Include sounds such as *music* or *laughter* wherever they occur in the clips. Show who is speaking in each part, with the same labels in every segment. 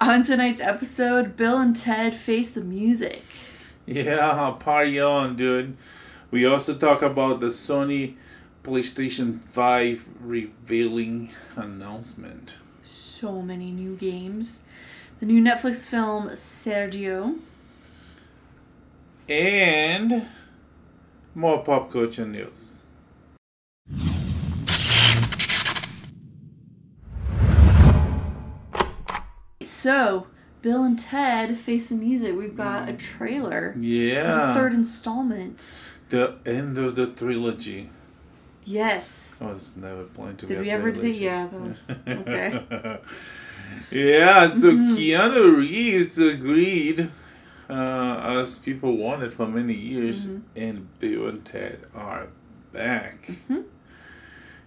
Speaker 1: On tonight's episode, Bill and Ted face the music.
Speaker 2: Yeah, party on, dude. We also talk about the Sony PlayStation 5 revealing announcement.
Speaker 1: So many new games. The new Netflix film Sergio.
Speaker 2: And more pop culture news.
Speaker 1: So, Bill and Ted face the music. We've got a trailer. for
Speaker 2: Yeah.
Speaker 1: The third installment.
Speaker 2: The end of the trilogy.
Speaker 1: Yes.
Speaker 2: I was never planning to
Speaker 1: Did we ever do- yeah, that was- okay. *laughs*
Speaker 2: yeah, so
Speaker 1: Mhm.
Speaker 2: Keanu Reeves agreed, uh, as people wanted for many years,
Speaker 1: Mhm.
Speaker 2: and Bill and Ted are back.
Speaker 1: Mhm.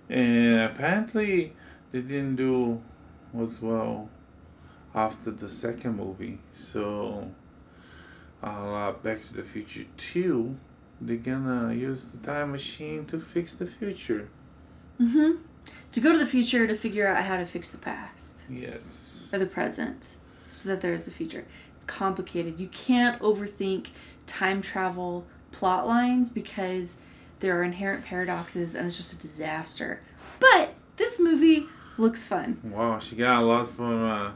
Speaker 2: And apparently, they didn't do as well after the second movie. So, uh, Back to the Future 2, they're gonna use the time machine to fix the future.
Speaker 1: hmm To go to the future to figure out how to fix the past
Speaker 2: Yes.
Speaker 1: or the present so that there's the future. It's complicated. You can't overthink time travel plot lines because there are inherent paradoxes and it's just a disaster. But this movie looks fun.
Speaker 2: Wow, she got a lot from uh,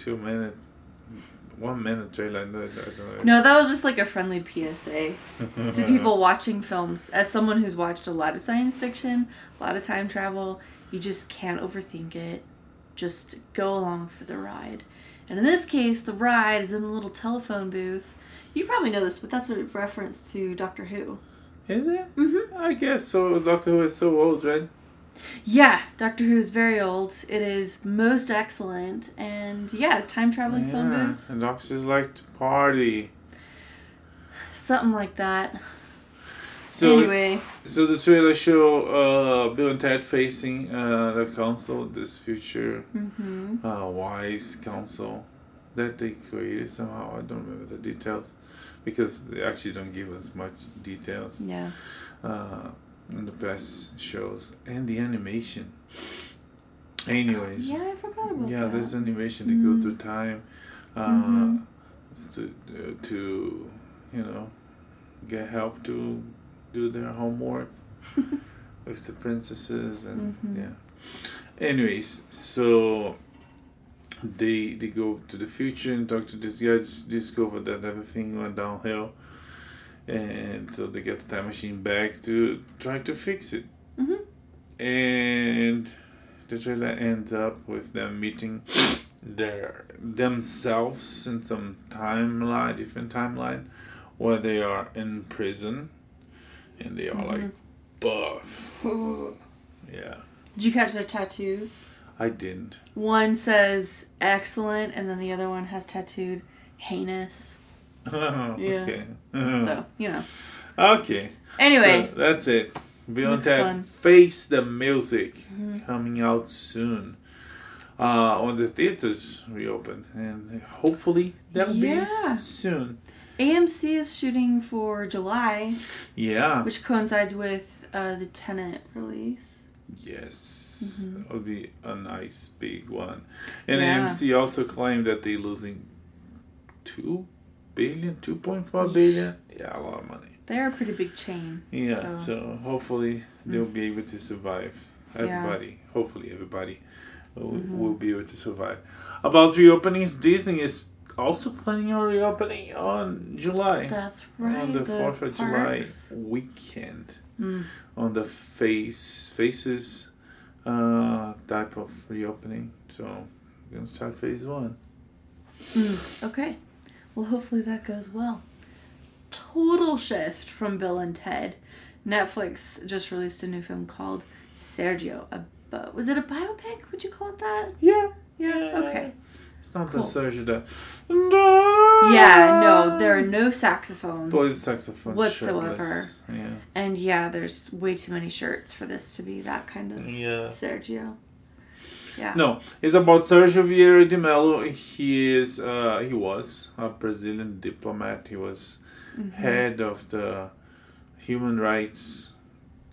Speaker 2: two minute, one minute trailer. I don't- I don't know.
Speaker 1: No, that was just like a friendly PSA to *laughs* people watching films. As someone who's watched a lot of science fiction, a lot of time travel, you just can't overthink it. Just go along for the ride. And in this case, the ride is in a little telephone booth. You probably know this, but that's a reference to Doctor Who.
Speaker 2: Is it?
Speaker 1: Mm-hmm.
Speaker 2: I guess so. Doctor Who is so old, right?
Speaker 1: Yeah, Doctor Who is very old. It is most excellent. And yeah, time traveling phone
Speaker 2: yeah,
Speaker 1: booth.
Speaker 2: and doctors like to party.
Speaker 1: Something like that.
Speaker 2: So,
Speaker 1: anyway,
Speaker 2: so the trailer show uh, Bill and Ted facing uh, the council, this future
Speaker 1: hmm
Speaker 2: uh, wise council that they created somehow. I don't remember the details because they actually don't give us much details.
Speaker 1: yeah.
Speaker 2: uh, in the best shows and the animation. Anyways,
Speaker 1: Yeah, I forgot about
Speaker 2: yeah,
Speaker 1: that.
Speaker 2: there's animation to
Speaker 1: Mhm.
Speaker 2: go through time, uh,
Speaker 1: Mhm.
Speaker 2: to uh, to you know get help to do their homework *laughs* with the princesses and
Speaker 1: Mhm.
Speaker 2: yeah. Anyways, so they they go to the future and talk to this guy, discover that everything went downhill, and so they get the time machine back to try to fix it.
Speaker 1: Mhm.
Speaker 2: And the trailer ends up with them meeting their themselves in some timeline, different timeline, where they are in prison, and they are like buff. *laughs* Yeah,
Speaker 1: Did you catch their tattoos?
Speaker 2: I didn't.
Speaker 1: One says excellent, and then the other one has tattooed heinous. *laughs*
Speaker 2: okay.
Speaker 1: So, you know.
Speaker 2: Okay.
Speaker 1: Anyway,
Speaker 2: So that's it. Beyond
Speaker 1: Looks
Speaker 2: that. Face the Music
Speaker 1: Mhm.
Speaker 2: coming out soon. Uh, when the theaters reopen, and hopefully that'll
Speaker 1: Yeah.
Speaker 2: be soon.
Speaker 1: AMC is shooting for July,
Speaker 2: Yeah.
Speaker 1: which coincides with uh, the Tenet release.
Speaker 2: Yes.
Speaker 1: Mhm.
Speaker 2: It'll be a nice big one. And
Speaker 1: Yeah.
Speaker 2: AMC also claimed that they're losing two billion, two point four billion. Yeah, a lot of money.
Speaker 1: They're a pretty big chain.
Speaker 2: Yeah, so,
Speaker 1: So, Mm.
Speaker 2: hopefully they'll be able to survive.
Speaker 1: Yeah.
Speaker 2: Everybody, hopefully everybody will,
Speaker 1: Mhm.
Speaker 2: will be able to survive. About reopenings, Disney is also planning a reopening on July.
Speaker 1: that's right.
Speaker 2: on the Fourth of July weekend,
Speaker 1: Mm.
Speaker 2: on the face faces uh, type of reopening. So we're gonna start phase one.
Speaker 1: Mm, okay. Well, hopefully that goes well. Total shift from Bill and Ted. Netflix just released a new film called Sergio. A, was it a biopic? Would you call it that?
Speaker 2: Yeah,
Speaker 1: Yeah. Okay.
Speaker 2: it's not
Speaker 1: Cool.
Speaker 2: the surge that.
Speaker 1: Yeah. No, there are no saxophones.
Speaker 2: Boy, saxophone
Speaker 1: Whatsoever.
Speaker 2: shirtless. Yeah.
Speaker 1: And yeah, there's way too many shirts for this to be that kind of
Speaker 2: Yeah.
Speaker 1: Sergio. Yeah.
Speaker 2: No, it's about Sergio Vieira de Mello. He is, uh, he was a Brazilian diplomat. He was
Speaker 1: Mhm.
Speaker 2: head of the Human Rights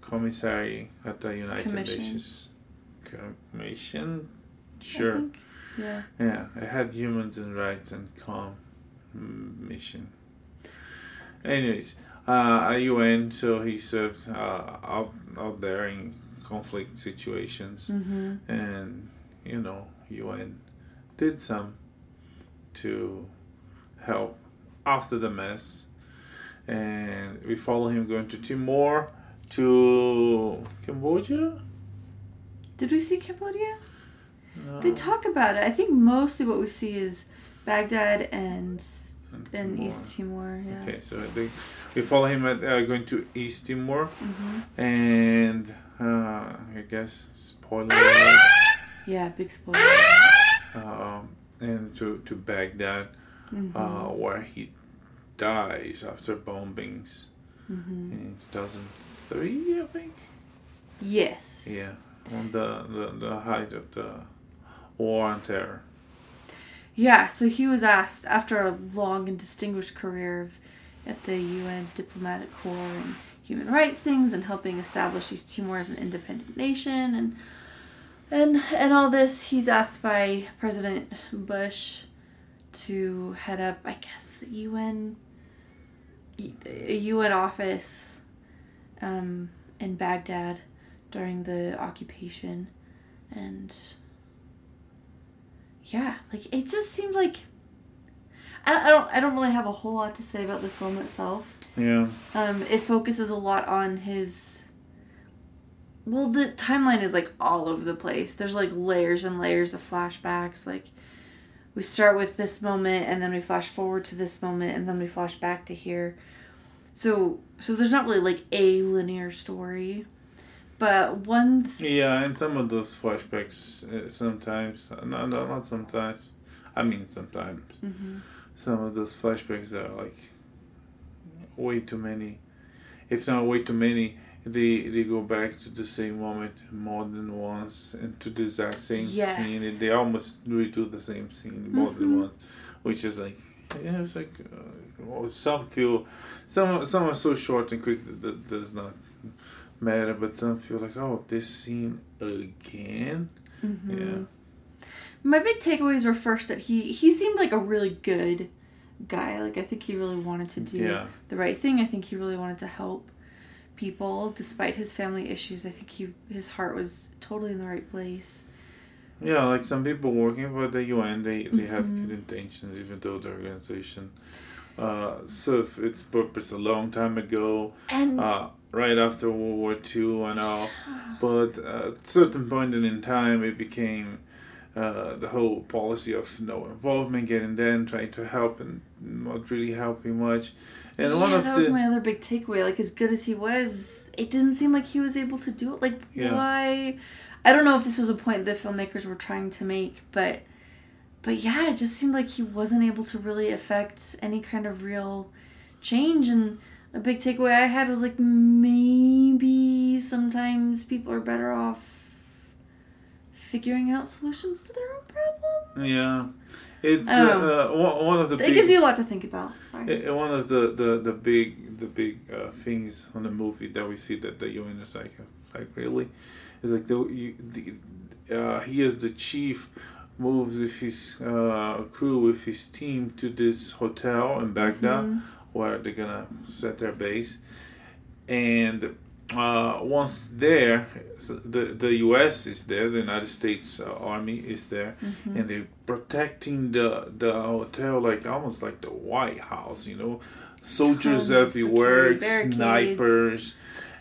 Speaker 2: Commissary at the United
Speaker 1: Commission.
Speaker 2: Nations. Commission? Sure.
Speaker 1: Yeah.
Speaker 2: Yeah, it had humans and rights and calm mission. Anyways, uh, UN, so he served uh, out out there in conflict situations,
Speaker 1: Mm-hmm.
Speaker 2: and you know, UN did some to help after the mess, and we follow him going to Timor, to Cambodia.
Speaker 1: Did we see Cambodia?
Speaker 2: No.
Speaker 1: They talk about it. I think mostly what we see is Baghdad and and
Speaker 2: Timor.
Speaker 1: East Timor. Yeah.
Speaker 2: Okay, so I think we follow him at uh, going to East Timor,
Speaker 1: hmm
Speaker 2: and uh, I guess spoiler alert, *laughs*
Speaker 1: Yeah. Big spoiler.
Speaker 2: um, and to to Baghdad,
Speaker 1: hmm
Speaker 2: uh, where he dies after bombings
Speaker 1: hmm
Speaker 2: in two thousand three, I think.
Speaker 1: Yes.
Speaker 2: Yeah, on the, the the height of the war on terror.
Speaker 1: Yeah, so he was asked after a long and distinguished career of, at the UN Diplomatic Corps and human rights things and helping establish East Timor as an independent nation and and and all this, he's asked by President Bush to head up, I guess, the UN UN office um, in Baghdad during the occupation. And yeah, like it just seemed like I, I don't I don't really have a whole lot to say about the film itself.
Speaker 2: Yeah,
Speaker 1: Um, it focuses a lot on his. Well, the timeline is like all over the place. There's like layers and layers of flashbacks. Like, we start with this moment, and then we flash forward to this moment, and then we flash back to here. So, so there's not really like a linear story, but one. Th-
Speaker 2: yeah, and some of those flashbacks uh, sometimes, no, no, not sometimes. I mean, sometimes
Speaker 1: Mhm.
Speaker 2: Some of those flashbacks are like way too many. If not way too many, they they go back to the same moment more than once and to the exact same
Speaker 1: Yes.
Speaker 2: scene. And they almost redo the same scene more
Speaker 1: Mhm.
Speaker 2: than once, which is like yeah, it's like uh, well, some feel some some are so short and quick that, that does not matter, but some feel like oh this scene again.
Speaker 1: Mhm.
Speaker 2: Yeah.
Speaker 1: My big takeaways were first that he he seemed like a really good guy. Like I think he really wanted to do
Speaker 2: Yeah.
Speaker 1: the right thing. I think he really wanted to help people despite his family issues. I think he his heart was totally in the right place.
Speaker 2: Yeah, like some people working for the UN, they, they have
Speaker 1: Mhm.
Speaker 2: good intentions, even though the organization uh, served its purpose a long time ago,
Speaker 1: And
Speaker 2: uh, right after World War II and all. But at a certain point in time, it became uh, the whole policy of no involvement, getting there trying to help and not really helping much. And
Speaker 1: yeah,
Speaker 2: one of
Speaker 1: that
Speaker 2: the
Speaker 1: was my other big takeaway. Like as good as he was, it didn't seem like he was able to do it. Like
Speaker 2: Yeah.
Speaker 1: why? I don't know if this was a point the filmmakers were trying to make, but but yeah, it just seemed like he wasn't able to really affect any kind of real change. And a big takeaway I had was like maybe sometimes people are better off figuring out solutions to their own problems.
Speaker 2: yeah, it's
Speaker 1: I don't
Speaker 2: uh, one one of the
Speaker 1: It
Speaker 2: big
Speaker 1: gives you a lot to think about. Sorry.
Speaker 2: Uh, One of the the the big the big uh, things on the movie that we see that the UN is like like really is like the, you, the uh, he is the chief moves with his uh, crew with his team to this hotel in Baghdad
Speaker 1: Mhm.
Speaker 2: where they're gonna set their base and uh, once there the the US is there the United States uh, Army is there
Speaker 1: Mhm.
Speaker 2: and they're protecting the the hotel like almost like the White House, you know, soldiers
Speaker 1: Tons
Speaker 2: everywhere, snipers,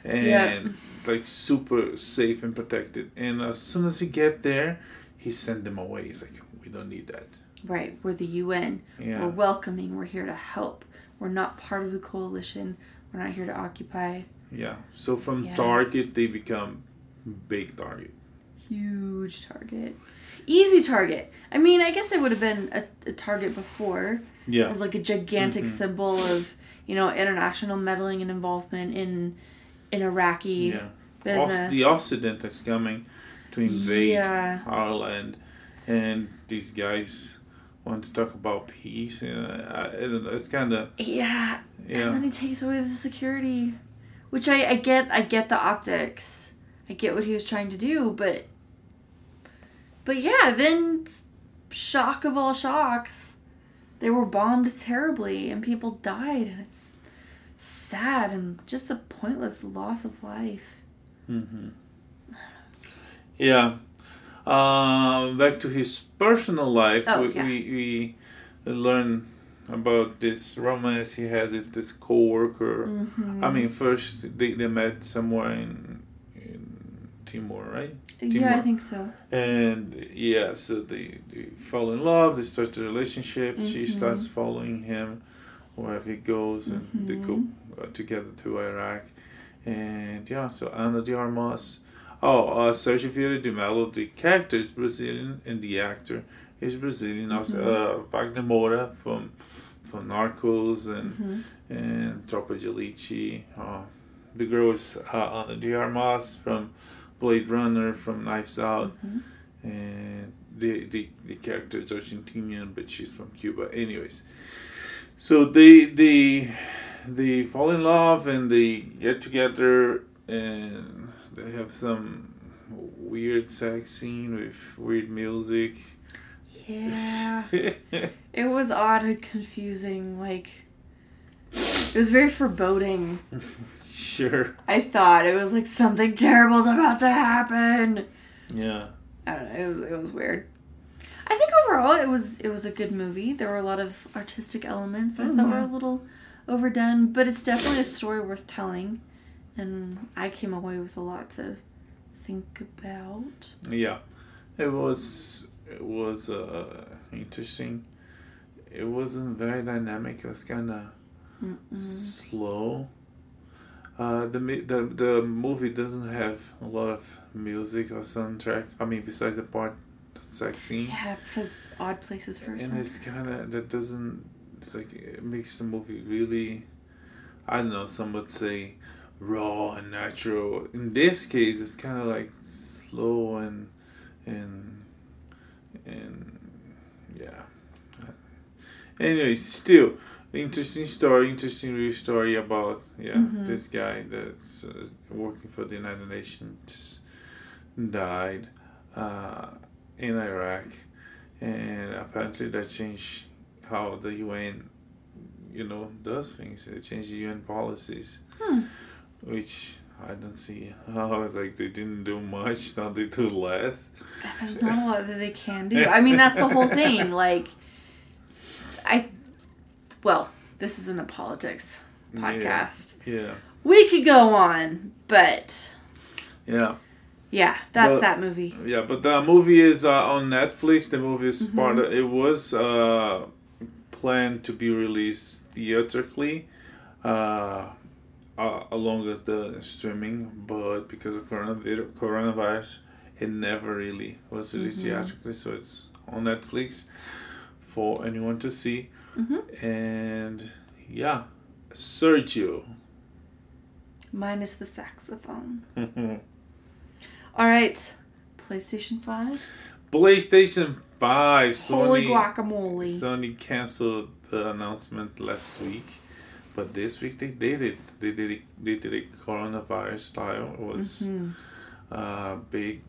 Speaker 2: and
Speaker 1: Yeah.
Speaker 2: like super safe and protected. And as soon as he get there, he send them away. He's like, we don't need that.
Speaker 1: Right, we're the UN.
Speaker 2: Yeah,
Speaker 1: We're welcoming. We're here to help. We're not part of the coalition. We're not here to occupy.
Speaker 2: Yeah. So from
Speaker 1: Yeah.
Speaker 2: target, they become big target.
Speaker 1: Huge target. Easy target. I mean, I guess they would have been a, a target before.
Speaker 2: Yeah,
Speaker 1: As like a gigantic
Speaker 2: Mhm.
Speaker 1: symbol of, you know, international meddling and involvement in in Iraqi
Speaker 2: yeah.
Speaker 1: business.
Speaker 2: The Occident is coming to invade
Speaker 1: Yeah.
Speaker 2: our land, and these guys want to talk about peace. And I, I don't know, it's kind of
Speaker 1: yeah.
Speaker 2: yeah.
Speaker 1: And then he takes away the security. Which I, I get I get the optics. I get what he was trying to do, but but yeah, then shock of all shocks, they were bombed terribly and people died, and it's sad and just a pointless loss of life.
Speaker 2: Mm-hmm. Yeah. Uh, back to his personal life,
Speaker 1: Oh,
Speaker 2: we,
Speaker 1: yeah.
Speaker 2: we we learn about this romance he had with this co-worker.
Speaker 1: Mm-hmm.
Speaker 2: I mean, first they, they met somewhere in in Timor, right?
Speaker 1: yeah, I think so.
Speaker 2: And yeah, so they, they fall in love. They start the relationship. She
Speaker 1: Mhm.
Speaker 2: starts following him wherever he goes, and they go
Speaker 1: Mhm.
Speaker 2: uh, together to Iraq. And yeah, so Ana de Armas. Oh, uh, Sergio Vieira de Mello, the character is Brazilian, and the actor is Brazilian. Also,
Speaker 1: Mhm.
Speaker 2: uh, Wagner Moura from from Narcos and
Speaker 1: hmm
Speaker 2: and Tropa de Elite. Uh, the girl is Ana de Armas from Blade Runner, from Knives Out
Speaker 1: hmm
Speaker 2: and the the, the character is Argentinian, but she's from Cuba. Anyways, so they they they fall in love and they get together and they have some weird sex scene with weird music.
Speaker 1: Yeah. It was odd and confusing. Like, it was very foreboding.
Speaker 2: sure.
Speaker 1: I thought it was like something terrible's about to happen.
Speaker 2: Yeah.
Speaker 1: I don't know. It was it was weird. I think overall it was it was a good movie. There were a lot of artistic elements that I thought were a little overdone, but it's definitely a story worth telling, and I came away with a lot to think about.
Speaker 2: Yeah. It was it was uh interesting. It wasn't very dynamic. It was kind of slow. Uh, the the the movie doesn't have a lot of music or soundtrack. I mean, besides the part sex scene,
Speaker 1: Yeah, besides odd places for
Speaker 2: and it's kind of that doesn't. It's like it makes the movie really. I don't know. Some would say raw and natural. In this case, it's kind of like slow and and and yeah. Anyway, still interesting story, interesting real story about yeah
Speaker 1: Mhm.
Speaker 2: this guy that's uh, working for the United Nations died uh, in Iraq, and apparently that changed how the UN, you know, does things. It changed the UN policies,
Speaker 1: Hmm.
Speaker 2: which I don't see *laughs* how it's like they didn't do much, *laughs* now they do less.
Speaker 1: There's not a lot that they can do. I mean, that's the whole *laughs* thing. Like, I, well, this isn't a politics podcast.
Speaker 2: Yeah,
Speaker 1: We could go on, but
Speaker 2: yeah.
Speaker 1: yeah, that's
Speaker 2: But-
Speaker 1: that movie.
Speaker 2: Yeah, but the movie is uh, on Netflix. The movie is
Speaker 1: Mhm.
Speaker 2: part of, it was uh, planned to be released theatrically, uh, uh, along with the streaming, but because of coronavirus, it never really was released
Speaker 1: Mhm.
Speaker 2: theatrically. So it's on Netflix for anyone to see.
Speaker 1: hmm
Speaker 2: And yeah, Sergio.
Speaker 1: Minus the saxophone. *laughs* All right, PlayStation 5.
Speaker 2: PlayStation Five.
Speaker 1: Holy
Speaker 2: Sony-
Speaker 1: guacamole.
Speaker 2: Sony canceled the announcement last week, but this week they did it. They did it. They did it coronavirus style. It was
Speaker 1: Mhm.
Speaker 2: A big,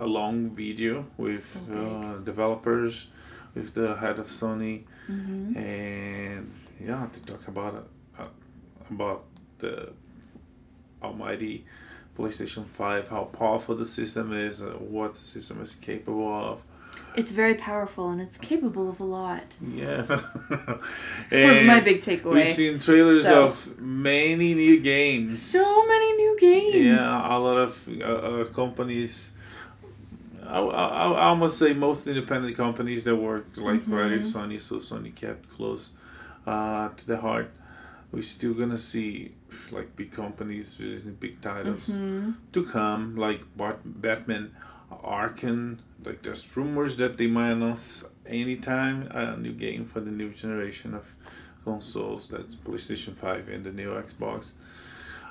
Speaker 2: a long video with
Speaker 1: So
Speaker 2: uh, developers, with the head of Sony,
Speaker 1: Mhm.
Speaker 2: and yeah, they talk about uh, about the almighty PlayStation Five, how powerful the system is, uh, what the system is capable of.
Speaker 1: It's very powerful and it's capable of a lot.
Speaker 2: Yeah. *laughs* *laughs*
Speaker 1: was my big takeaway.
Speaker 2: We've seen trailers
Speaker 1: So-
Speaker 2: of many new games.
Speaker 1: So many new games.
Speaker 2: Yeah, a lot of uh, uh, companies. I, I, I almost say most independent companies that work like right with
Speaker 1: Mhm.
Speaker 2: Sony, so Sony kept close uh, to the heart. We're still gonna see like big companies releasing big titles
Speaker 1: Mhm.
Speaker 2: to come, like Bat- Batman Arkham. Like there's rumors that they might announce anytime a new game for the new generation of consoles. That's PlayStation Five and the new Xbox.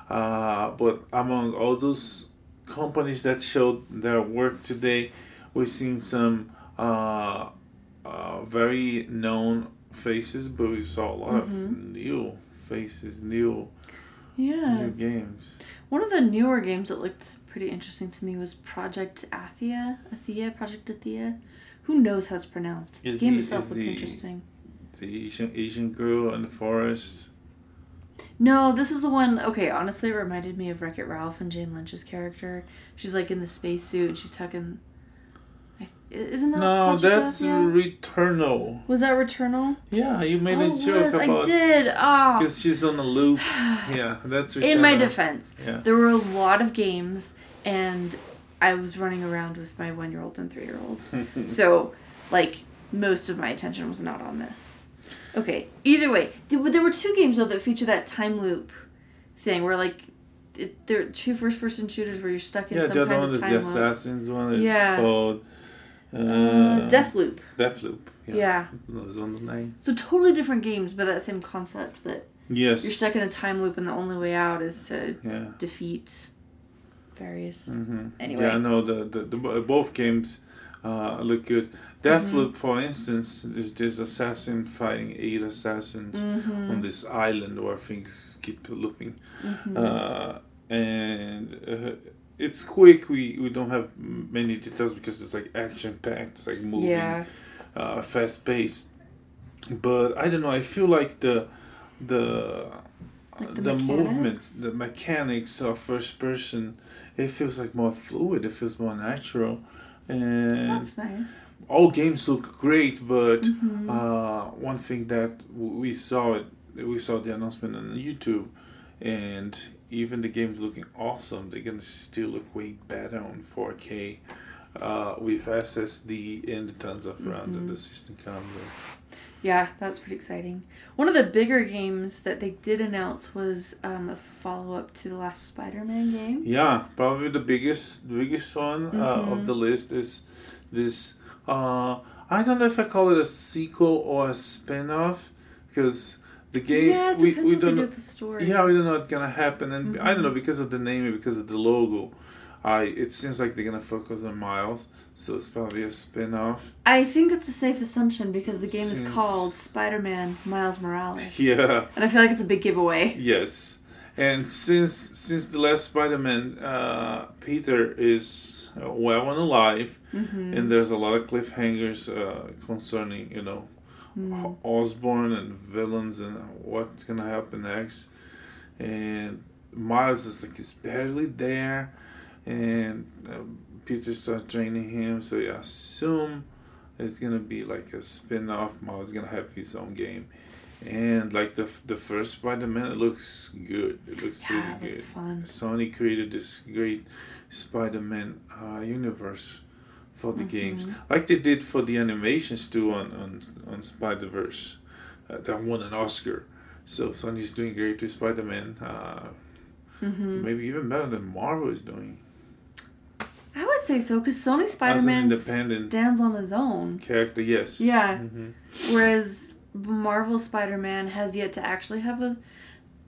Speaker 2: Uh, but among all those companies that showed their work today, we've seen some uh, uh, very known faces, but we saw a lot of
Speaker 1: Mhm.
Speaker 2: new faces, new
Speaker 1: Yeah.
Speaker 2: new games.
Speaker 1: One of the newer games that looked pretty interesting to me was Project Athea, Athea, Project Athia. Who knows how it's pronounced?
Speaker 2: Is
Speaker 1: the game
Speaker 2: the-
Speaker 1: itself looked
Speaker 2: the-
Speaker 1: interesting.
Speaker 2: The Asian Asian girl in the forest.
Speaker 1: No, this is the one. Okay, honestly, it reminded me of Wreck It Ralph and Jane Lynch's character. She's like in the spacesuit and she's tucking. Isn't that
Speaker 2: No, that's? Returnal.
Speaker 1: Was that Returnal?
Speaker 2: Yeah, you made
Speaker 1: oh,
Speaker 2: a joke.
Speaker 1: I
Speaker 2: about
Speaker 1: did. Ah.
Speaker 2: because she's on the loop. *sighs* Yeah, that's Returnal.
Speaker 1: In my defense,
Speaker 2: Yeah.
Speaker 1: there were a lot of games, and I was running around with my one year old and three year old. *laughs* so, like, most of my attention was not on this. Okay, either way, there were two games, though, that feature that time loop thing where, like, it, they're two first person shooters where you're stuck in
Speaker 2: yeah,
Speaker 1: some
Speaker 2: the other
Speaker 1: kind
Speaker 2: one
Speaker 1: of
Speaker 2: is the
Speaker 1: loop.
Speaker 2: Assassin's one. Is
Speaker 1: Yeah.
Speaker 2: called uh,
Speaker 1: Uh, Deathloop.
Speaker 2: Deathloop.
Speaker 1: Yeah.
Speaker 2: That's on the name.
Speaker 1: So, totally different games, but that same concept that
Speaker 2: Yes.
Speaker 1: you're stuck in a time loop and the only way out is to
Speaker 2: Yeah.
Speaker 1: defeat various.
Speaker 2: hmm
Speaker 1: Anyway.
Speaker 2: Yeah, no, the, the, the both games uh, look good.
Speaker 1: Mm-hmm.
Speaker 2: Deathloop, for instance, is this assassin fighting eight assassins
Speaker 1: Mm-hmm.
Speaker 2: on this island where things keep looping.
Speaker 1: Mhm.
Speaker 2: Uh, and uh, it's quick. We, we don't have many details because it's like action packed. It's like moving,
Speaker 1: yeah.
Speaker 2: uh, fast paced. But I don't know. I feel like the the
Speaker 1: Like the
Speaker 2: the, movements, the mechanics of first person, it feels like more fluid. It feels more natural, and
Speaker 1: That's nice.
Speaker 2: All games look great. But
Speaker 1: Mhm.
Speaker 2: uh, one thing that we saw it, we saw the announcement on YouTube, and even the game's looking awesome. They're gonna still look way better on 4K. Uh, with SSD and tons of RAM that
Speaker 1: Mhm.
Speaker 2: the system comes with.
Speaker 1: Yeah, that's pretty exciting. One of the bigger games that they did announce was um, a follow up to the last Spider Man game.
Speaker 2: Yeah, probably the biggest the biggest one uh,
Speaker 1: Mhm.
Speaker 2: of the list is this. Uh, I don't know if I call it a sequel or a spin-off because the game
Speaker 1: yeah,
Speaker 2: we, we don't know.
Speaker 1: the story.
Speaker 2: Yeah, we don't know what's gonna happen, and I
Speaker 1: Mhm.
Speaker 2: don't know because of the name and because of the logo. I it seems like they're gonna focus on Miles, so it's probably a spin-off.
Speaker 1: I think that's a safe assumption because the game is called Spider Man Miles Morales.
Speaker 2: Yeah.
Speaker 1: And I feel like it's a big giveaway.
Speaker 2: Yes, and since since the last Spider-Man, uh, Peter is well and alive.
Speaker 1: hmm
Speaker 2: and there's a lot of cliffhangers uh, concerning you know
Speaker 1: Mm.
Speaker 2: Osborn and villains and what's gonna happen next. And Miles is like he's barely there, and um, Peter starts training him. So you assume it's gonna be like a spin-off. Miles is gonna have his own game, and like the the first Spider-Man, it looks good. It looks
Speaker 1: Yeah,
Speaker 2: really good.
Speaker 1: fun.
Speaker 2: Sony created this great Spider-Man uh, universe for the games,
Speaker 1: Mhm.
Speaker 2: like they did for the animations too on on, on Spider-Verse, uh, that won an Oscar. So Sony's doing great with Spider-Man, uh,
Speaker 1: hmm
Speaker 2: maybe even better than Marvel is doing.
Speaker 1: I would say so because Sony Spider Man
Speaker 2: independent-
Speaker 1: stands on his own,
Speaker 2: Character, yes.
Speaker 1: Yeah.
Speaker 2: hmm
Speaker 1: whereas Marvel Spider Man has yet to actually have a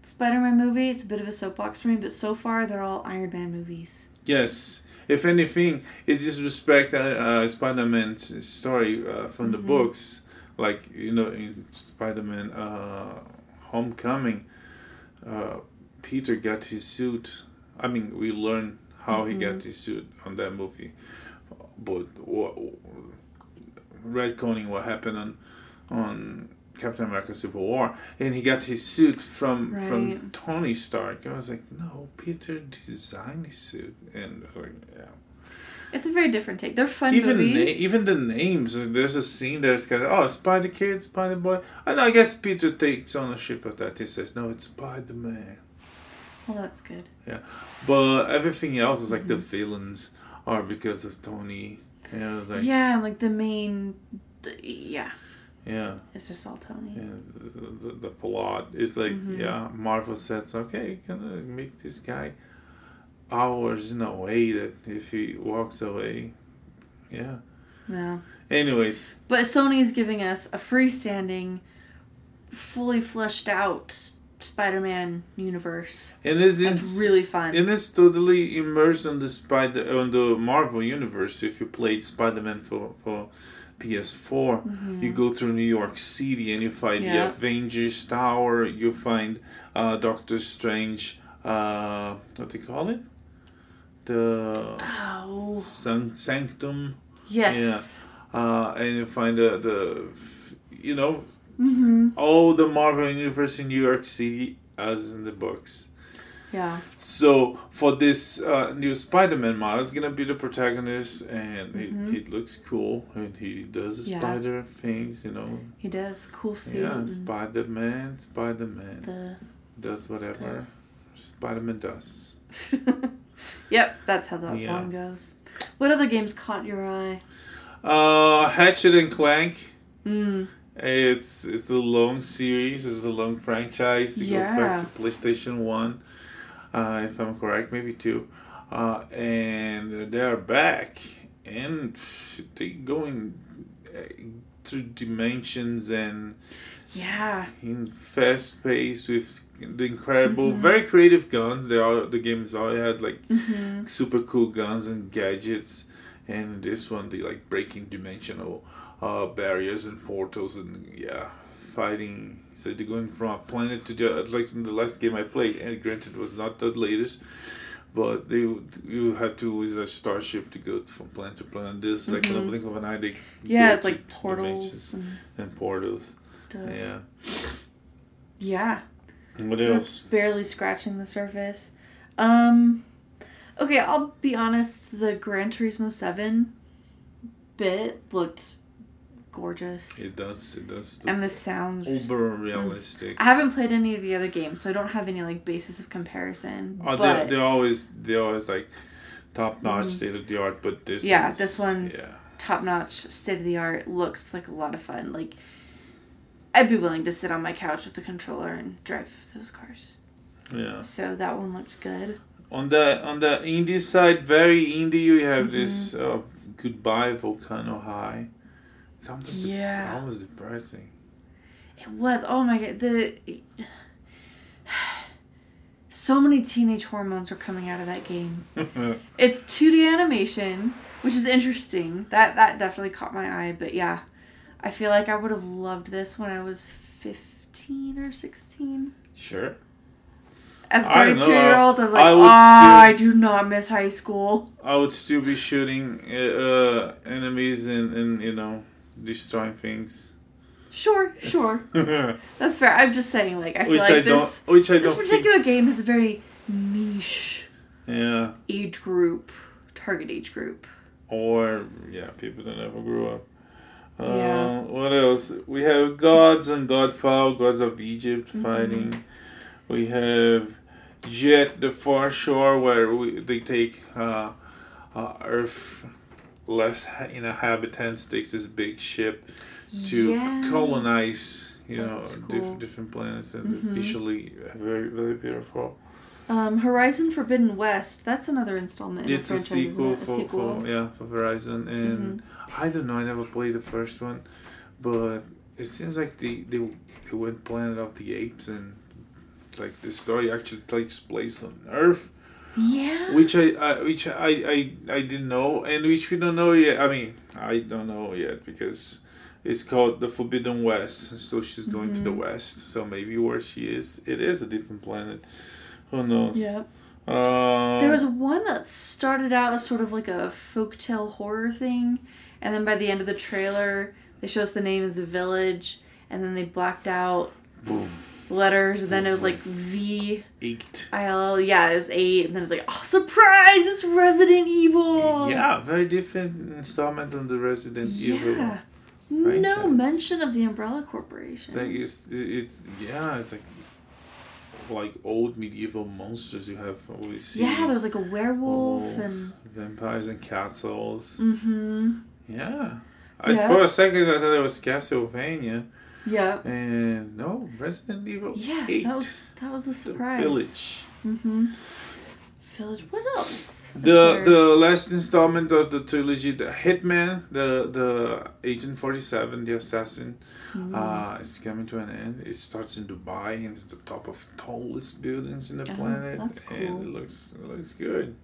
Speaker 1: Spider Man movie. It's a bit of a soapbox for me, but so far they're all Iron Man movies.
Speaker 2: Yes. If anything, it disrespect uh, uh, Spider-Man's story uh, from the
Speaker 1: Mhm.
Speaker 2: books. Like you know, in Spider-Man uh, Homecoming, uh, Peter got his suit. I mean, we learn how he got
Speaker 1: Mhm.
Speaker 2: his suit on that movie, but what, retconning what happened on on Captain America: Civil War, and he got his suit from from Tony Stark. I was like, no, Peter designed his suit, and like, yeah.
Speaker 1: It's a very different take. They're fun
Speaker 2: Even
Speaker 1: movies.
Speaker 2: na- even the names. There's a scene that's got oh Spider Kid, Spider Boy. And I guess Peter takes ownership of that. He says no, it's Spider Man.
Speaker 1: well, that's good.
Speaker 2: Yeah, but everything else is like the
Speaker 1: Mhm.
Speaker 2: villains are because of Tony. You know, it's like
Speaker 1: yeah, like the main. The, yeah,
Speaker 2: yeah,
Speaker 1: it's just all Tony.
Speaker 2: yeah. The, the, the plot is like
Speaker 1: Mhm.
Speaker 2: yeah. Marvel says okay, gonna make this guy hours in a way that if he walks away, yeah.
Speaker 1: No.
Speaker 2: Anyways,
Speaker 1: But Sony's giving us a freestanding, fully fleshed out Spider Man universe.
Speaker 2: and it's ins-
Speaker 1: really fun.
Speaker 2: And it's totally immersed on the Spider on the Marvel universe. If you played Spider Man for for PS4,
Speaker 1: Mhm.
Speaker 2: you go through New York City and you find the
Speaker 1: Yeah.
Speaker 2: Avengers Tower. You find uh, Doctor Strange. Uh, what do you call it? The
Speaker 1: Oh.
Speaker 2: San- Sanctum.
Speaker 1: Yes.
Speaker 2: Yeah. uh, and you find the the you know
Speaker 1: Mm-hmm.
Speaker 2: all the Marvel universe in New York City as in the books.
Speaker 1: Yeah.
Speaker 2: So for this uh, new Spider-Man, Miles gonna be the protagonist, and
Speaker 1: Mhm.
Speaker 2: he, he looks cool, and he does
Speaker 1: Yeah.
Speaker 2: spider things, you know.
Speaker 1: He does cool suit.
Speaker 2: Yeah, Spider-Man, Spider-Man
Speaker 1: the
Speaker 2: does whatever Spider-Man does. *laughs*
Speaker 1: Yep, that's how that
Speaker 2: Yeah.
Speaker 1: song goes. What other games caught your eye?
Speaker 2: Uh, Ratchet and Clank.
Speaker 1: Mm.
Speaker 2: It's it's a long series. It's a long franchise. It goes back to PlayStation One, uh, if I'm correct, maybe two. Uh, and they are back, and they going uh, through dimensions and
Speaker 1: Yeah.
Speaker 2: in fast pace with the incredible,
Speaker 1: Mhm.
Speaker 2: very creative guns. They all the games all had like
Speaker 1: Mm-hmm.
Speaker 2: super cool guns and gadgets, and this one they like breaking dimensional uh, barriers and portals and yeah, fighting. So they're going from a planet to the like in the last game I played, and granted it was not the latest, but they you had to use a starship to go from planet to planet. This like in a
Speaker 1: Mhm.
Speaker 2: blink of an eye they
Speaker 1: Yeah, it's like portals and
Speaker 2: and portals.
Speaker 1: stuff.
Speaker 2: Yeah.
Speaker 1: Yeah.
Speaker 2: What
Speaker 1: So
Speaker 2: else?
Speaker 1: it's barely scratching the surface. Um okay, I'll be honest, the Gran Turismo 7 bit looked gorgeous.
Speaker 2: It does. It does.
Speaker 1: And the sounds
Speaker 2: Uber realistic.
Speaker 1: I haven't played any of the other games, so I don't have any like basis of comparison.
Speaker 2: Oh,
Speaker 1: but
Speaker 2: they they always they always like top notch,
Speaker 1: Mhm.
Speaker 2: state of the art. But this
Speaker 1: Yeah,
Speaker 2: is-
Speaker 1: this one-
Speaker 2: Yeah,
Speaker 1: top notch, state of the art, looks like a lot of fun. Like I'd be willing to sit on my couch with a controller and drive those cars.
Speaker 2: yeah.
Speaker 1: So that one looked good.
Speaker 2: On the on the indie side, very indie. You have
Speaker 1: Mhm.
Speaker 2: this uh, goodbye Volcano High. Sounds
Speaker 1: Yeah.
Speaker 2: almost depressing.
Speaker 1: It was. Oh my god. The *sighs* so many teenage hormones are coming out of that game. *laughs* It's 2D animation, which is interesting. That that definitely caught my eye. But yeah, I feel like I would have loved this when I was 15 or 16.
Speaker 2: sure.
Speaker 1: As a
Speaker 2: I don't
Speaker 1: 32 year old, I'm like,
Speaker 2: I
Speaker 1: oh,
Speaker 2: would
Speaker 1: I do not miss high school.
Speaker 2: I would still be shooting uh, enemies and, and you know destroying things.
Speaker 1: Sure, sure. *laughs* That's fair. I'm just saying, like, I feel
Speaker 2: which
Speaker 1: like
Speaker 2: I
Speaker 1: this,
Speaker 2: don't. Which I
Speaker 1: this
Speaker 2: don't. think-
Speaker 1: particular game is a very niche
Speaker 2: yeah.
Speaker 1: age group, target age group.
Speaker 2: Or yeah, people that never grew up. Uh,
Speaker 1: Yeah.
Speaker 2: What else? We have gods and Godfall, gods of Egypt
Speaker 1: Mhm.
Speaker 2: fighting. We have Jett, the far shore, where we, they take uh, uh, Earth less you know habitants takes this big ship to
Speaker 1: Yeah.
Speaker 2: colonize you know
Speaker 1: cool.
Speaker 2: different different planets and
Speaker 1: Mhm.
Speaker 2: visually very very beautiful.
Speaker 1: Um, Horizon Forbidden West. That's another installment. In
Speaker 2: It's a
Speaker 1: the
Speaker 2: sequel
Speaker 1: it? A
Speaker 2: for,
Speaker 1: sequel.
Speaker 2: for yeah for Horizon and I don't know I never played the first one, but it seems like they they, they went Planet of the Apes and like the story actually takes place on Earth,
Speaker 1: Yeah.
Speaker 2: which I, I which I, I I didn't know and which we don't know yet. I mean I don't know yet because. It's called the Forbidden West, so she's going to the
Speaker 1: Mhm.
Speaker 2: west. So maybe where she is, it is a different planet. Who knows?
Speaker 1: Yeah.
Speaker 2: Um,
Speaker 1: There was one that started out as sort of like a folktale horror thing, and then by the end of the trailer, they show us the name is the village, and then they blacked out
Speaker 2: boom,
Speaker 1: letters, and then it was like V
Speaker 2: eight.
Speaker 1: I L L. Yeah, it was eight, and then it's like, oh, surprise! It's Resident Evil.
Speaker 2: Yeah, very different installment on the Resident Evil.
Speaker 1: Yeah. No mention of the Umbrella Corporation.
Speaker 2: It's like it's, it's yeah, it's like like old medieval monsters you have always seen.
Speaker 1: yeah, there's like a werewolf
Speaker 2: Wolves,
Speaker 1: and.
Speaker 2: vampires and castles.
Speaker 1: Mm-hmm.
Speaker 2: Yeah. I,
Speaker 1: Yeah.
Speaker 2: For a second, I thought it was Castlevania,
Speaker 1: Yeah.
Speaker 2: and no, Resident Evil
Speaker 1: Yeah,
Speaker 2: Eight.
Speaker 1: that was that was a
Speaker 2: the
Speaker 1: surprise.
Speaker 2: Village.
Speaker 1: Mm-hmm. Village. What else?
Speaker 2: The the last installment of the trilogy, the Hitman, the the Agent Forty Seven, the assassin,
Speaker 1: Mm.
Speaker 2: uh, is coming to an end. It starts in Dubai and it's the top of tallest buildings in the
Speaker 1: Oh,
Speaker 2: planet,
Speaker 1: that's
Speaker 2: and it looks it looks good.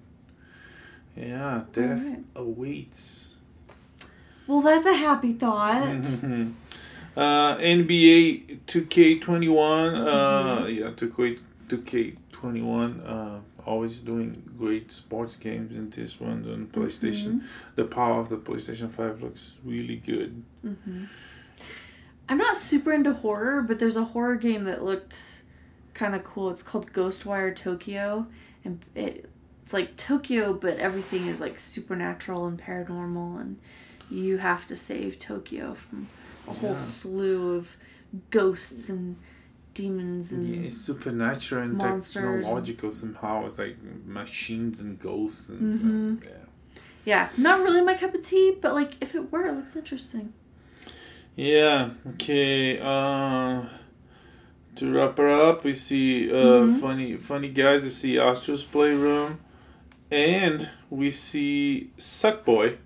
Speaker 2: Yeah, death
Speaker 1: Alright.
Speaker 2: awaits.
Speaker 1: Well, that's a happy thought. *laughs*
Speaker 2: uh, NBA Two K Twenty One. Uh,
Speaker 1: Mm-hmm.
Speaker 2: yeah, Two K Two K Twenty One, uh, always doing great sports games in this one on PlayStation. The power of the PlayStation Five looks really good.
Speaker 1: hmm I'm not super into horror, but there's a horror game that looked kind of cool. It's called Ghostwire Tokyo, and it, it's like Tokyo, but everything is like supernatural and paranormal, and you have to save Tokyo from a whole
Speaker 2: Yeah.
Speaker 1: slew of ghosts and demons and
Speaker 2: Yeah, it's supernatural and
Speaker 1: monsters and-
Speaker 2: technological somehow. It's like machines and ghosts and
Speaker 1: Mhm.
Speaker 2: stuff. Yeah.
Speaker 1: yeah, not really my cup of tea, but like if it were, it looks interesting.
Speaker 2: Yeah. Okay. Uh, to wrap her up, we see uh,
Speaker 1: Mhm.
Speaker 2: funny, funny guys. We see Astro's Playroom, and we see Sackboy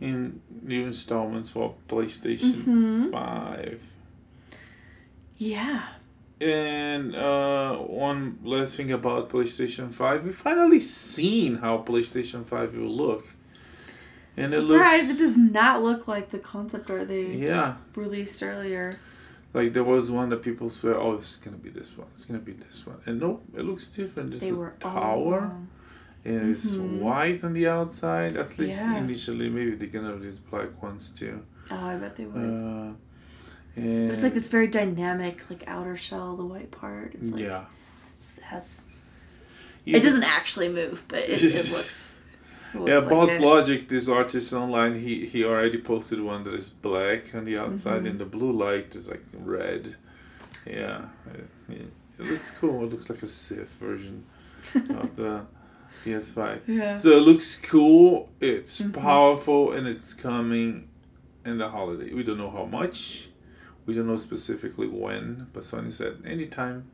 Speaker 2: in new installments for PlayStation
Speaker 1: hmm
Speaker 2: Five.
Speaker 1: Yeah.
Speaker 2: And uh, one last thing about PlayStation Five, we finally seen how PlayStation Five will look, and it
Speaker 1: Surprise!
Speaker 2: looks
Speaker 1: It does not look like the concept art they
Speaker 2: yeah.
Speaker 1: released earlier.
Speaker 2: Like there was one that people swear, oh, it's gonna be this one. It's gonna be this one, and nope, it looks different. It's
Speaker 1: they
Speaker 2: a tower,
Speaker 1: wrong.
Speaker 2: And it's
Speaker 1: Mhm.
Speaker 2: white on the outside. At least
Speaker 1: Yeah.
Speaker 2: initially, maybe they're gonna have these black ones too.
Speaker 1: Oh, I bet they would.
Speaker 2: Uh, and
Speaker 1: but it's like this very dynamic, like outer shell, the white part. It's like,
Speaker 2: yeah,
Speaker 1: It's, has. It doesn't actually move, but it, it *laughs* looks. it
Speaker 2: Yeah,
Speaker 1: like
Speaker 2: Boss
Speaker 1: it.
Speaker 2: Logic, this artist online, he he already posted one that is black on the outside,
Speaker 1: Mhm.
Speaker 2: and the blue light is like red. Yeah, it, it, it looks cool. It looks like a Sith version *laughs* of the PS5.
Speaker 1: Yeah.
Speaker 2: So it looks cool. It's
Speaker 1: Mhm.
Speaker 2: powerful, and it's coming in the holiday. We don't know how much. We don't know specifically when, but Sony said anytime.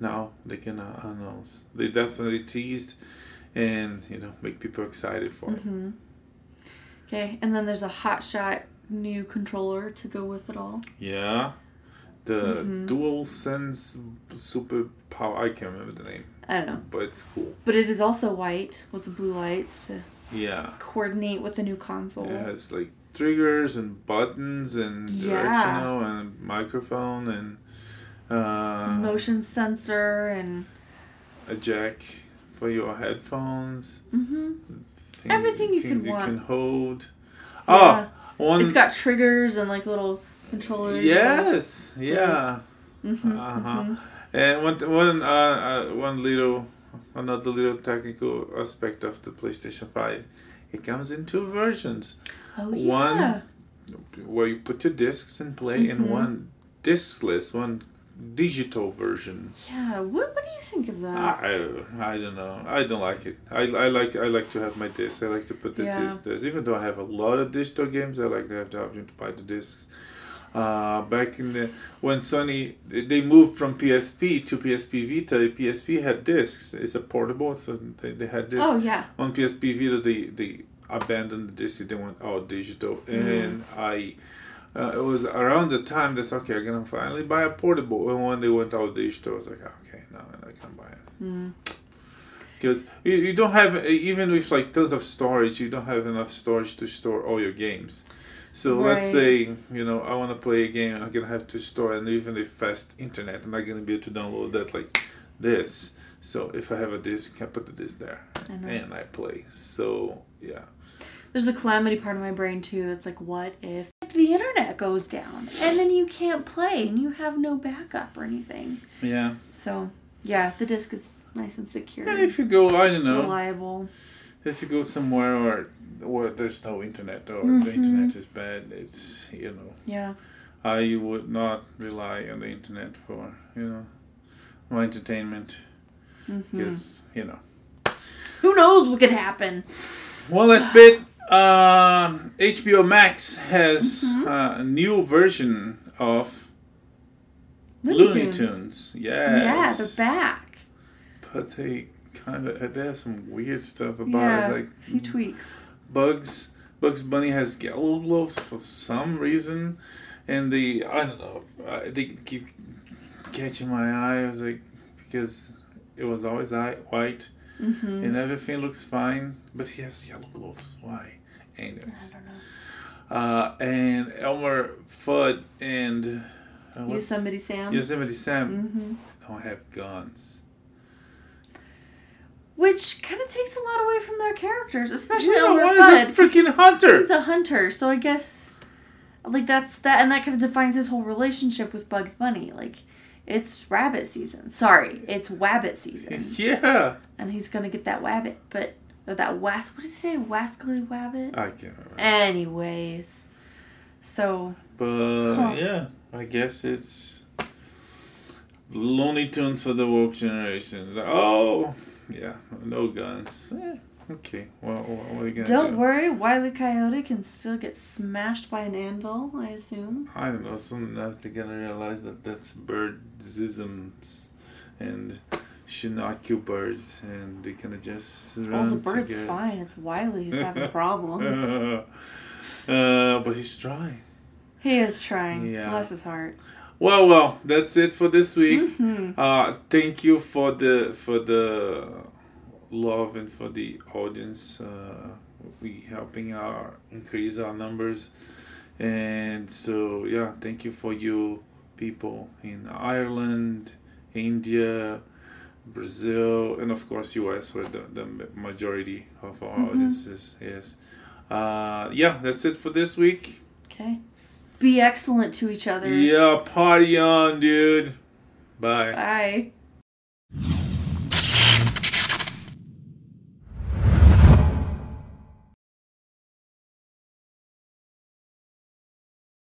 Speaker 2: Now they can uh, announce. They definitely teased, and you know make people excited for it.
Speaker 1: hmm Okay, and then there's a hot shot new controller to go with it all.
Speaker 2: Yeah, the
Speaker 1: Mhm.
Speaker 2: Dual Sense Super Power. I can't remember the name,
Speaker 1: I don't know,
Speaker 2: but it's cool.
Speaker 1: but it is also white with the blue lights to
Speaker 2: Yeah,
Speaker 1: coordinate with the new console.
Speaker 2: it has like triggers and buttons and
Speaker 1: Yeah.
Speaker 2: directional and microphone and uh,
Speaker 1: Motion sensor and
Speaker 2: a jack for your headphones.
Speaker 1: hmm
Speaker 2: Things,
Speaker 1: Everything you
Speaker 2: things
Speaker 1: could
Speaker 2: you can hold.
Speaker 1: Yeah.
Speaker 2: Oh, one.
Speaker 1: it's got triggers and like little controllers.
Speaker 2: Yes, yeah.
Speaker 1: Hmm
Speaker 2: Uh-huh. And one, one, uh, uh, one little, another little technical aspect of the PlayStation Five, it comes in two versions.
Speaker 1: Oh
Speaker 2: One
Speaker 1: yeah.
Speaker 2: where you put your discs and play, and
Speaker 1: Mhm.
Speaker 2: one discless, one digital version.
Speaker 1: Yeah. What What do you think of that?
Speaker 2: I, I don't know. I don't like it. I, I like I like to have my discs. I like to put the
Speaker 1: Yeah.
Speaker 2: discs. Even though I have a lot of digital games, I like to have the option to buy the discs. Uh, back in the when Sony they moved from PSP to PSP Vita, PSP had discs. It's a portable, so they, they had discs.
Speaker 1: oh yeah.
Speaker 2: On PSP Vita, they they abandoned the disc. They went all digital,
Speaker 1: Mm.
Speaker 2: and I. Uh, it was around the time that's okay. I'm gonna finally buy a portable. And when they went all digital, I was like, okay, now I can buy it
Speaker 1: Mm.
Speaker 2: because you, you don't have even with like tons of storage you don't have enough storage to store all your games so let's say you know i want to play a game i'm gonna have to store and even if fast internet i'm not gonna be able to download that like this so if i have a disk i put the disk there
Speaker 1: I
Speaker 2: and i play so yeah
Speaker 1: There's the calamity part of my brain too. That's like, what if the internet goes down and then you can't play and you have no backup or anything?
Speaker 2: yeah
Speaker 1: So yeah, the disc is nice and secure,
Speaker 2: and if you go i don't know
Speaker 1: reliable.
Speaker 2: If you go somewhere or where there's no internet or
Speaker 1: Mhm.
Speaker 2: the internet is bad it's you know
Speaker 1: Yeah.
Speaker 2: I would not rely on the internet for you know my entertainment because you know
Speaker 1: Who knows what could happen?
Speaker 2: one last *sighs* bit. Um, HBO Max has
Speaker 1: Mhm.
Speaker 2: uh, a new version of
Speaker 1: Looney
Speaker 2: Looney
Speaker 1: Tunes.
Speaker 2: Tunes. Yes.
Speaker 1: Yeah, they're back.
Speaker 2: But they kind of they have some weird stuff about
Speaker 1: yeah,
Speaker 2: it. Like
Speaker 1: a few tweaks.
Speaker 2: Bugs Bugs Bunny has yellow gloves for some reason, and the I don't know uh, they keep catching my eye. I was like because it was always white
Speaker 1: Mm-hmm.
Speaker 2: and everything looks fine, but he has yellow gloves. Why?
Speaker 1: I
Speaker 2: Anyways,
Speaker 1: don't know.
Speaker 2: uh, and Elmer Fudd and uh,
Speaker 1: Yosemite Sam.
Speaker 2: Yosemite Sam
Speaker 1: Mm-hmm.
Speaker 2: don't have guns.
Speaker 1: Which kind of takes a lot away from their characters, especially
Speaker 2: Yeah,
Speaker 1: Elmer Fudd.
Speaker 2: a freaking hunter.
Speaker 1: He's a hunter, so I guess like that's that, and that kind of defines his whole relationship with Bugs Bunny. Like, it's rabbit season. Sorry, it's wabbit season, *laughs*
Speaker 2: Yeah.
Speaker 1: and he's gonna get that wabbit, but or that was what did he say, wascally wabbit?
Speaker 2: I can't remember.
Speaker 1: Anyways, so
Speaker 2: But
Speaker 1: Huh.
Speaker 2: yeah, I guess it's Looney Tunes for the woke generation. Oh, yeah, no guns. Eh, okay, well, what are we gonna
Speaker 1: don't
Speaker 2: do?
Speaker 1: worry, Wile E. Coyote can still get smashed by an anvil. I assume.
Speaker 2: I don't know. Soon enough, they're gonna realize that that's birdsisms, and should not kill birds, and they're gonna just run.
Speaker 1: Well, the bird's fine. It's Wiley who's having *laughs* problems.
Speaker 2: uh, but he's trying.
Speaker 1: He is trying.
Speaker 2: Yeah.
Speaker 1: Bless his heart.
Speaker 2: Well, well, that's it for this week.
Speaker 1: hmm
Speaker 2: Uh, thank you for the for the love and for the audience. Uh, we helping our increase our numbers, and so yeah, thank you for you people in Ireland, India, Brazil, and of course U.S. where the, the majority of our
Speaker 1: Mhm.
Speaker 2: audiences is. Uh, yeah, that's it for this week.
Speaker 1: Okay. Be excellent to each other.
Speaker 2: Yeah, party on, dude. Bye.
Speaker 1: Bye.